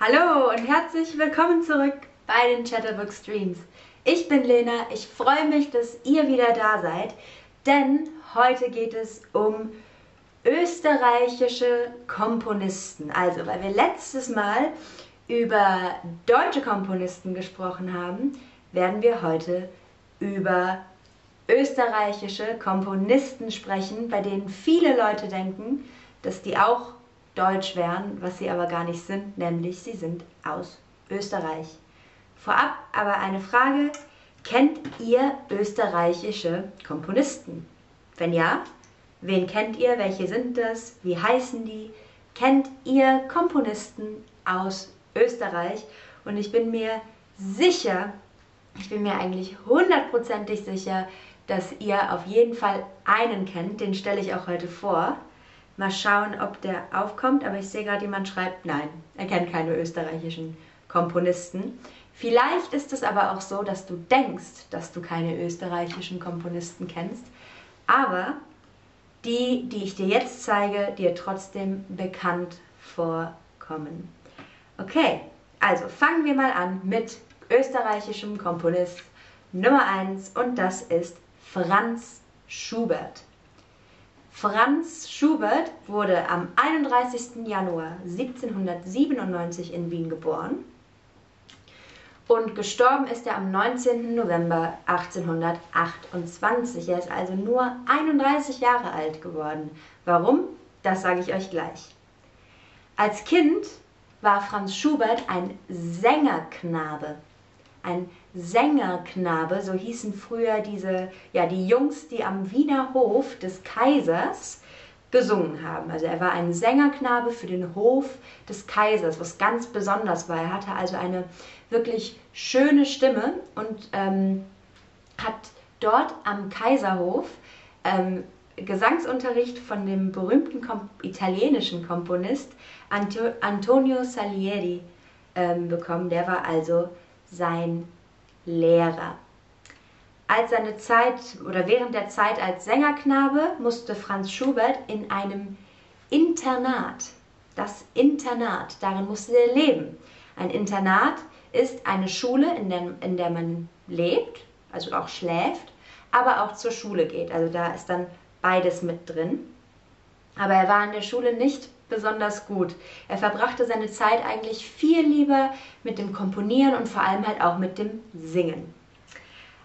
Hallo und herzlich willkommen zurück bei den Chatterbox Streams. Ich bin Lena, ich freue mich, dass ihr wieder da seid, denn heute geht es um österreichische Komponisten. Also, weil wir letztes Mal über deutsche Komponisten gesprochen haben, werden wir heute über österreichische Komponisten sprechen, bei denen viele Leute denken, dass die auch deutsch wären, was sie aber gar nicht sind, nämlich sie sind aus Österreich. Vorab aber eine Frage, kennt ihr österreichische Komponisten? Wenn ja, wen kennt ihr? Welche sind das? Wie heißen die? Kennt ihr Komponisten aus Österreich? Und ich bin mir sicher, ich bin mir eigentlich hundertprozentig sicher, dass ihr auf jeden Fall einen kennt, den stelle ich auch heute vor. Mal schauen, ob der aufkommt. Aber ich sehe gerade, jemand schreibt, nein, er kennt keine österreichischen Komponisten. Vielleicht ist es aber auch so, dass du denkst, dass du keine österreichischen Komponisten kennst, aber die, die ich dir jetzt zeige, dir trotzdem bekannt vorkommen. Okay, also fangen wir mal an mit österreichischem Komponist Nummer 1 und das ist Franz Schubert. Franz Schubert wurde am 31. Januar 1797 in Wien geboren und gestorben ist er am 19. November 1828. Er ist also nur 31 Jahre alt geworden. Warum? Das sage ich euch gleich. Als Kind war Franz Schubert ein Sängerknabe. Ein Sängerknabe, so hießen früher diese, ja, die Jungs, die am Wiener Hof des Kaisers gesungen haben. Also er war ein Sängerknabe für den Hof des Kaisers, was ganz besonders war. Er hatte also eine wirklich schöne Stimme und ähm, hat dort am Kaiserhof ähm, Gesangsunterricht von dem berühmten Kom italienischen Komponist Anto Antonio Salieri ähm, bekommen. Der war also sein Lehrer. Als seine Zeit oder während der Zeit als Sängerknabe musste Franz Schubert in einem Internat, das Internat, darin musste er leben. Ein Internat ist eine Schule, in der, in der man lebt, also auch schläft, aber auch zur Schule geht. Also da ist dann beides mit drin. Aber er war in der Schule nicht besonders gut. Er verbrachte seine Zeit eigentlich viel lieber mit dem Komponieren und vor allem halt auch mit dem Singen.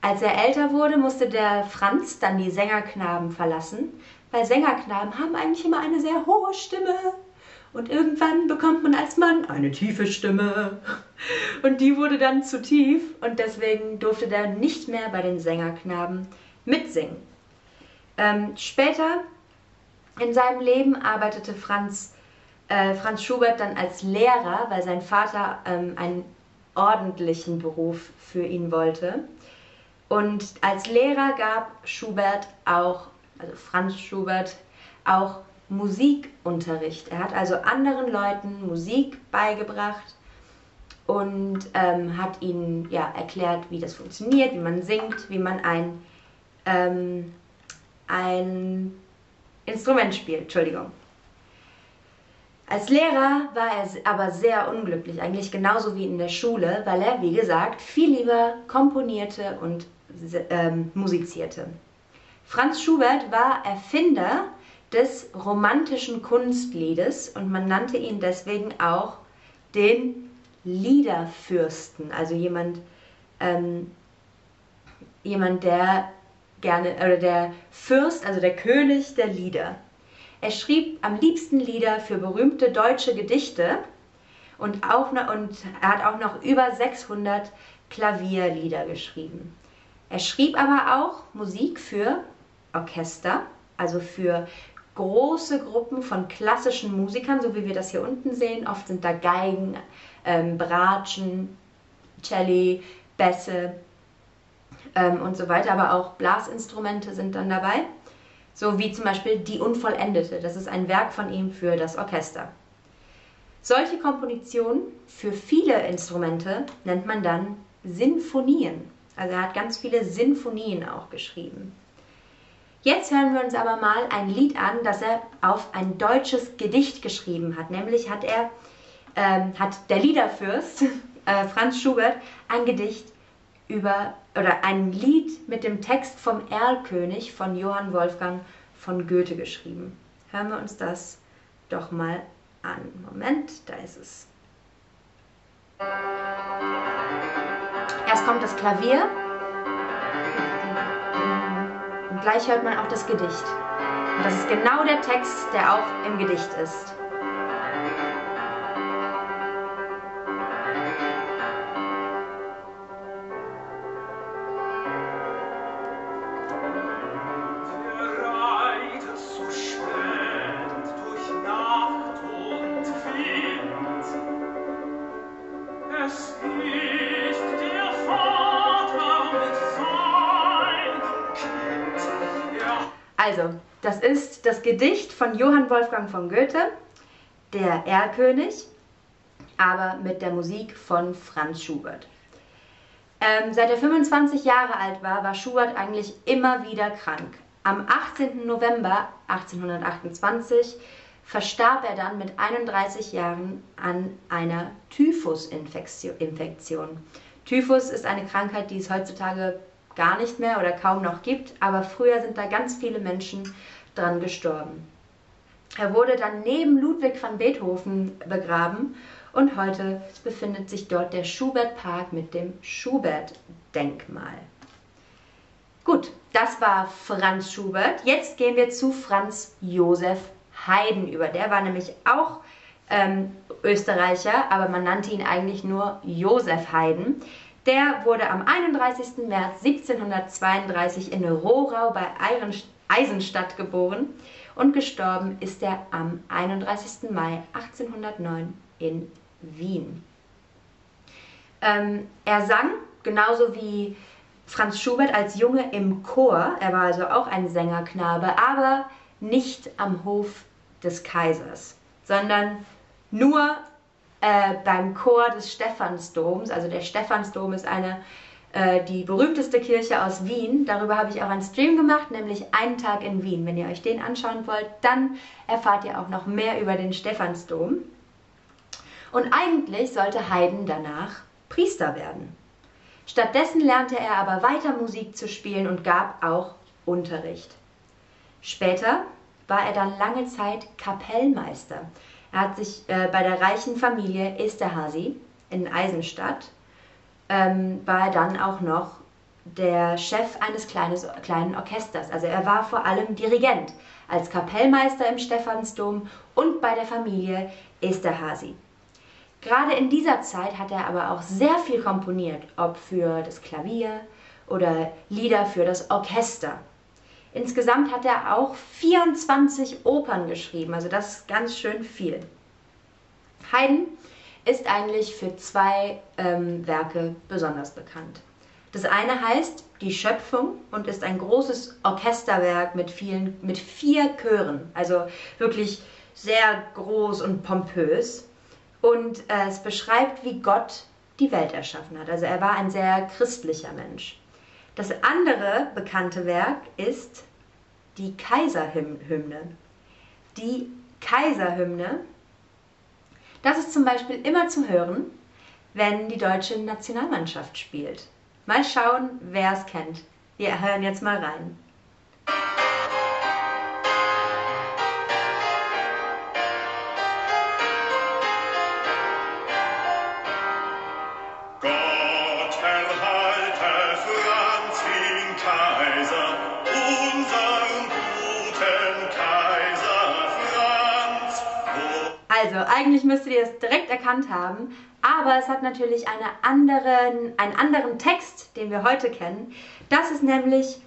Als er älter wurde, musste der Franz dann die Sängerknaben verlassen, weil Sängerknaben haben eigentlich immer eine sehr hohe Stimme. Und irgendwann bekommt man als Mann eine tiefe Stimme. Und die wurde dann zu tief und deswegen durfte der nicht mehr bei den Sängerknaben mitsingen. Ähm, später in seinem Leben arbeitete Franz, äh, Franz Schubert dann als Lehrer, weil sein Vater ähm, einen ordentlichen Beruf für ihn wollte. Und als Lehrer gab Schubert auch, also Franz Schubert, auch Musikunterricht. Er hat also anderen Leuten Musik beigebracht und ähm, hat ihnen ja, erklärt, wie das funktioniert, wie man singt, wie man ein, ähm, ein Instrument spielt, Entschuldigung. Als Lehrer war er aber sehr unglücklich, eigentlich genauso wie in der Schule, weil er, wie gesagt, viel lieber komponierte und ähm, musizierte. Franz Schubert war Erfinder des romantischen Kunstliedes und man nannte ihn deswegen auch den Liederfürsten, also jemand, ähm, jemand, der gerne, oder der Fürst, also der König der Lieder. Er schrieb am liebsten Lieder für berühmte deutsche Gedichte und, auch, und er hat auch noch über 600 Klavierlieder geschrieben. Er schrieb aber auch Musik für Orchester, also für große Gruppen von klassischen Musikern, so wie wir das hier unten sehen. Oft sind da Geigen, ähm, Bratschen, Celli, Bässe ähm, und so weiter, aber auch Blasinstrumente sind dann dabei. So wie zum Beispiel Die Unvollendete, das ist ein Werk von ihm für das Orchester. Solche Kompositionen für viele Instrumente nennt man dann Sinfonien. Also er hat ganz viele Sinfonien auch geschrieben. Jetzt hören wir uns aber mal ein Lied an, das er auf ein deutsches Gedicht geschrieben hat. Nämlich hat er ähm, hat der Liederfürst äh, Franz Schubert ein Gedicht über oder ein Lied mit dem Text vom Erlkönig von Johann Wolfgang von Goethe geschrieben. Hören wir uns das doch mal an. Moment, da ist es. Erst kommt das Klavier und gleich hört man auch das Gedicht. Und das ist genau der Text, der auch im Gedicht ist. Das ist das Gedicht von Johann Wolfgang von Goethe, der Erlkönig, aber mit der Musik von Franz Schubert. Ähm, seit er 25 Jahre alt war, war Schubert eigentlich immer wieder krank. Am 18. November 1828 verstarb er dann mit 31 Jahren an einer Typhusinfektion. Typhus ist eine Krankheit, die es heutzutage gar nicht mehr oder kaum noch gibt, aber früher sind da ganz viele Menschen dran gestorben. Er wurde dann neben Ludwig van Beethoven begraben und heute befindet sich dort der Schubert Park mit dem Schubert Denkmal. Gut, das war Franz Schubert. Jetzt gehen wir zu Franz Josef Haydn über. Der war nämlich auch ähm, Österreicher, aber man nannte ihn eigentlich nur Josef Haydn. Der wurde am 31. März 1732 in Rohrau bei Eisenstadt geboren und gestorben ist er am 31. Mai 1809 in Wien. Ähm, er sang genauso wie Franz Schubert als Junge im Chor. Er war also auch ein Sängerknabe, aber nicht am Hof des Kaisers, sondern nur äh, beim Chor des Stephansdoms. Also der Stephansdom ist eine äh, die berühmteste Kirche aus Wien. Darüber habe ich auch einen Stream gemacht, nämlich einen Tag in Wien. Wenn ihr euch den anschauen wollt, dann erfahrt ihr auch noch mehr über den Stephansdom. Und eigentlich sollte Haydn danach Priester werden. Stattdessen lernte er aber weiter Musik zu spielen und gab auch Unterricht. Später war er dann lange Zeit Kapellmeister. Er hat sich äh, bei der reichen Familie Esterhazy in Eisenstadt, ähm, war er dann auch noch der Chef eines kleines, kleinen Orchesters. Also er war vor allem Dirigent als Kapellmeister im Stephansdom und bei der Familie Esterhazy. Gerade in dieser Zeit hat er aber auch sehr viel komponiert, ob für das Klavier oder Lieder für das Orchester. Insgesamt hat er auch 24 Opern geschrieben, also das ist ganz schön viel. Haydn ist eigentlich für zwei ähm, Werke besonders bekannt. Das eine heißt Die Schöpfung und ist ein großes Orchesterwerk mit, vielen, mit vier Chören, also wirklich sehr groß und pompös. Und äh, es beschreibt, wie Gott die Welt erschaffen hat. Also er war ein sehr christlicher Mensch. Das andere bekannte Werk ist die Kaiserhymne. Die Kaiserhymne, das ist zum Beispiel immer zu hören, wenn die deutsche Nationalmannschaft spielt. Mal schauen, wer es kennt. Wir hören jetzt mal rein. Also, eigentlich müsstet ihr es direkt erkannt haben, aber es hat natürlich eine anderen, einen anderen Text, den wir heute kennen. Das ist nämlich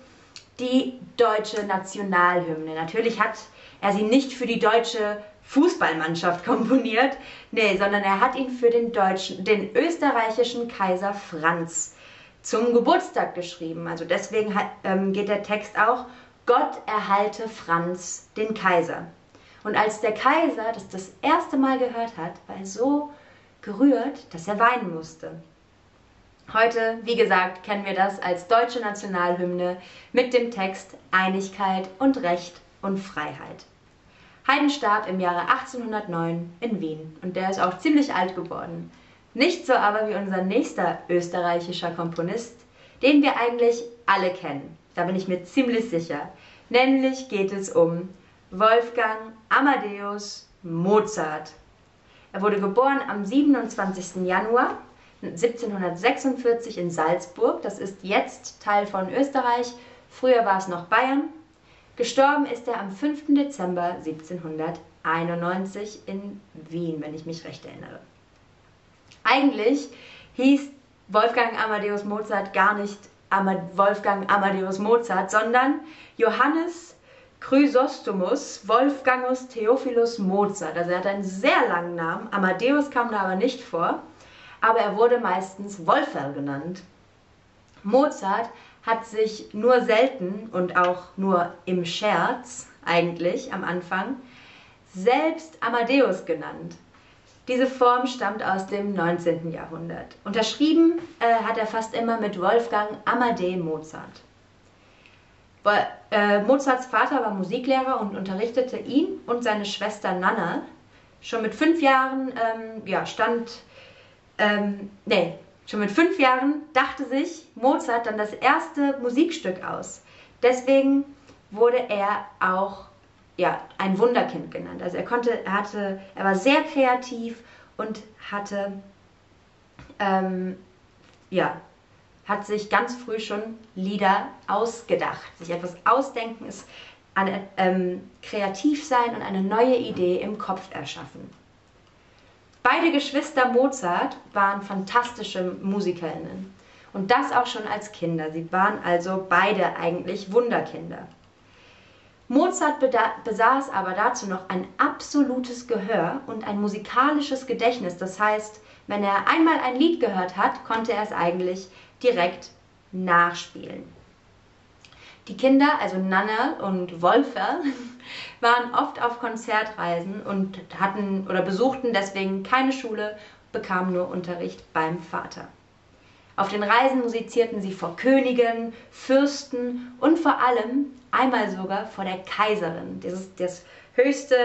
die deutsche Nationalhymne. Natürlich hat er sie nicht für die deutsche Fußballmannschaft komponiert, nee, sondern er hat ihn für den deutschen, den österreichischen Kaiser Franz zum Geburtstag geschrieben. Also deswegen hat, ähm, geht der Text auch Gott erhalte Franz den Kaiser. Und als der Kaiser das das erste Mal gehört hat, war er so gerührt, dass er weinen musste. Heute, wie gesagt, kennen wir das als deutsche Nationalhymne mit dem Text Einigkeit und Recht und Freiheit. Haydn starb im Jahre 1809 in Wien und der ist auch ziemlich alt geworden. Nicht so aber wie unser nächster österreichischer Komponist, den wir eigentlich alle kennen. Da bin ich mir ziemlich sicher. Nämlich geht es um Wolfgang Amadeus Mozart. Er wurde geboren am 27. Januar 1746 in Salzburg. Das ist jetzt Teil von Österreich. Früher war es noch Bayern. Gestorben ist er am 5. Dezember 1791 in Wien, wenn ich mich recht erinnere. Eigentlich hieß Wolfgang Amadeus Mozart gar nicht Wolfgang Amadeus Mozart, sondern Johannes Chrysostomus Wolfgangus Theophilus Mozart. Also er hat einen sehr langen Namen. Amadeus kam da aber nicht vor, aber er wurde meistens Wolfer genannt. Mozart hat sich nur selten und auch nur im Scherz eigentlich am Anfang selbst Amadeus genannt. Diese Form stammt aus dem 19. Jahrhundert. Unterschrieben äh, hat er fast immer mit Wolfgang Amadee Mozart. Äh, Mozarts Vater war Musiklehrer und unterrichtete ihn und seine Schwester Nanna. Schon mit fünf Jahren ähm, ja, stand, ähm, nee, schon mit fünf Jahren dachte sich Mozart dann das erste Musikstück aus. Deswegen wurde er auch ja, ein Wunderkind genannt. Also er konnte, er hatte, er war sehr kreativ und hatte ähm, ja, hat sich ganz früh schon Lieder ausgedacht. Sich etwas ausdenken ist eine, ähm, kreativ sein und eine neue Idee im Kopf erschaffen. Beide Geschwister Mozart waren fantastische Musikerinnen. Und das auch schon als Kinder. Sie waren also beide eigentlich Wunderkinder. Mozart besaß aber dazu noch ein absolutes Gehör und ein musikalisches Gedächtnis. Das heißt, wenn er einmal ein Lied gehört hat, konnte er es eigentlich direkt nachspielen. Die Kinder, also Nanna und Wolfer, waren oft auf Konzertreisen und hatten oder besuchten deswegen keine Schule, bekamen nur Unterricht beim Vater. Auf den Reisen musizierten sie vor Königen, Fürsten und vor allem einmal sogar vor der Kaiserin. Das ist das höchste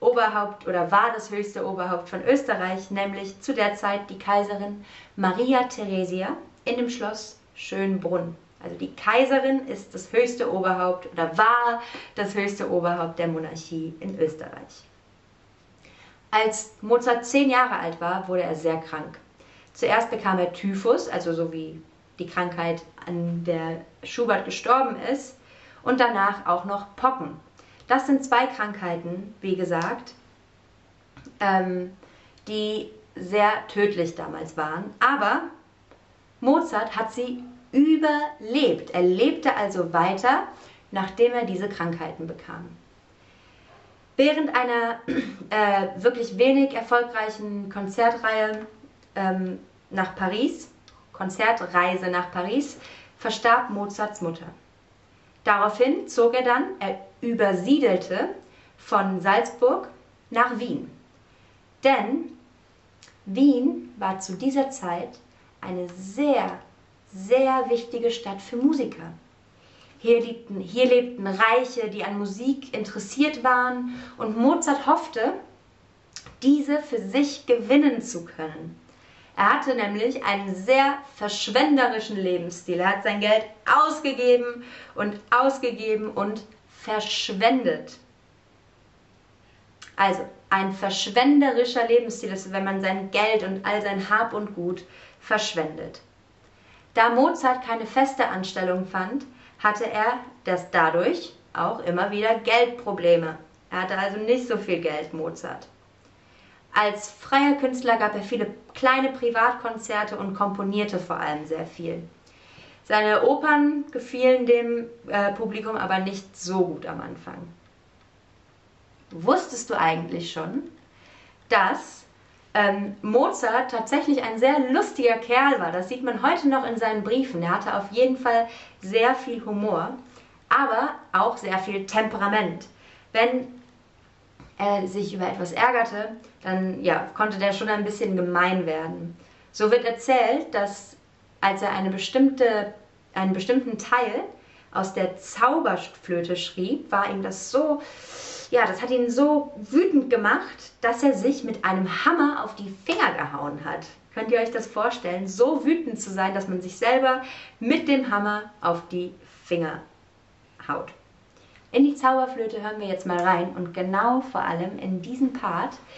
Oberhaupt oder war das höchste Oberhaupt von Österreich, nämlich zu der Zeit die Kaiserin Maria Theresia in dem Schloss Schönbrunn. Also die Kaiserin ist das höchste Oberhaupt oder war das höchste Oberhaupt der Monarchie in Österreich. Als Mozart zehn Jahre alt war, wurde er sehr krank. Zuerst bekam er Typhus, also so wie die Krankheit, an der Schubert gestorben ist, und danach auch noch Pocken. Das sind zwei Krankheiten, wie gesagt, ähm, die sehr tödlich damals waren. Aber Mozart hat sie überlebt. Er lebte also weiter, nachdem er diese Krankheiten bekam. Während einer äh, wirklich wenig erfolgreichen Konzertreihe ähm, nach Paris, Konzertreise nach Paris, verstarb Mozarts Mutter. Daraufhin zog er dann, er übersiedelte von Salzburg nach Wien. Denn Wien war zu dieser Zeit eine sehr, sehr wichtige Stadt für Musiker. Hier lebten, hier lebten Reiche, die an Musik interessiert waren und Mozart hoffte, diese für sich gewinnen zu können. Er hatte nämlich einen sehr verschwenderischen Lebensstil. Er hat sein Geld ausgegeben und ausgegeben und verschwendet. Also ein verschwenderischer Lebensstil ist, wenn man sein Geld und all sein Hab und Gut verschwendet. Da Mozart keine feste Anstellung fand, hatte er das dadurch auch immer wieder Geldprobleme. Er hatte also nicht so viel Geld, Mozart. Als freier Künstler gab er viele kleine Privatkonzerte und komponierte vor allem sehr viel. Seine Opern gefielen dem äh, Publikum aber nicht so gut am Anfang. Wusstest du eigentlich schon, dass ähm, Mozart tatsächlich ein sehr lustiger Kerl war? Das sieht man heute noch in seinen Briefen. Er hatte auf jeden Fall sehr viel Humor, aber auch sehr viel Temperament. Wenn er sich über etwas ärgerte, dann ja, konnte der schon ein bisschen gemein werden. So wird erzählt, dass als er eine bestimmte, einen bestimmten Teil aus der Zauberflöte schrieb, war ihm das so, ja, das hat ihn so wütend gemacht, dass er sich mit einem Hammer auf die Finger gehauen hat. Könnt ihr euch das vorstellen? So wütend zu sein, dass man sich selber mit dem Hammer auf die Finger haut. In die Zauberflöte hören wir jetzt mal rein und genau vor allem in diesem Part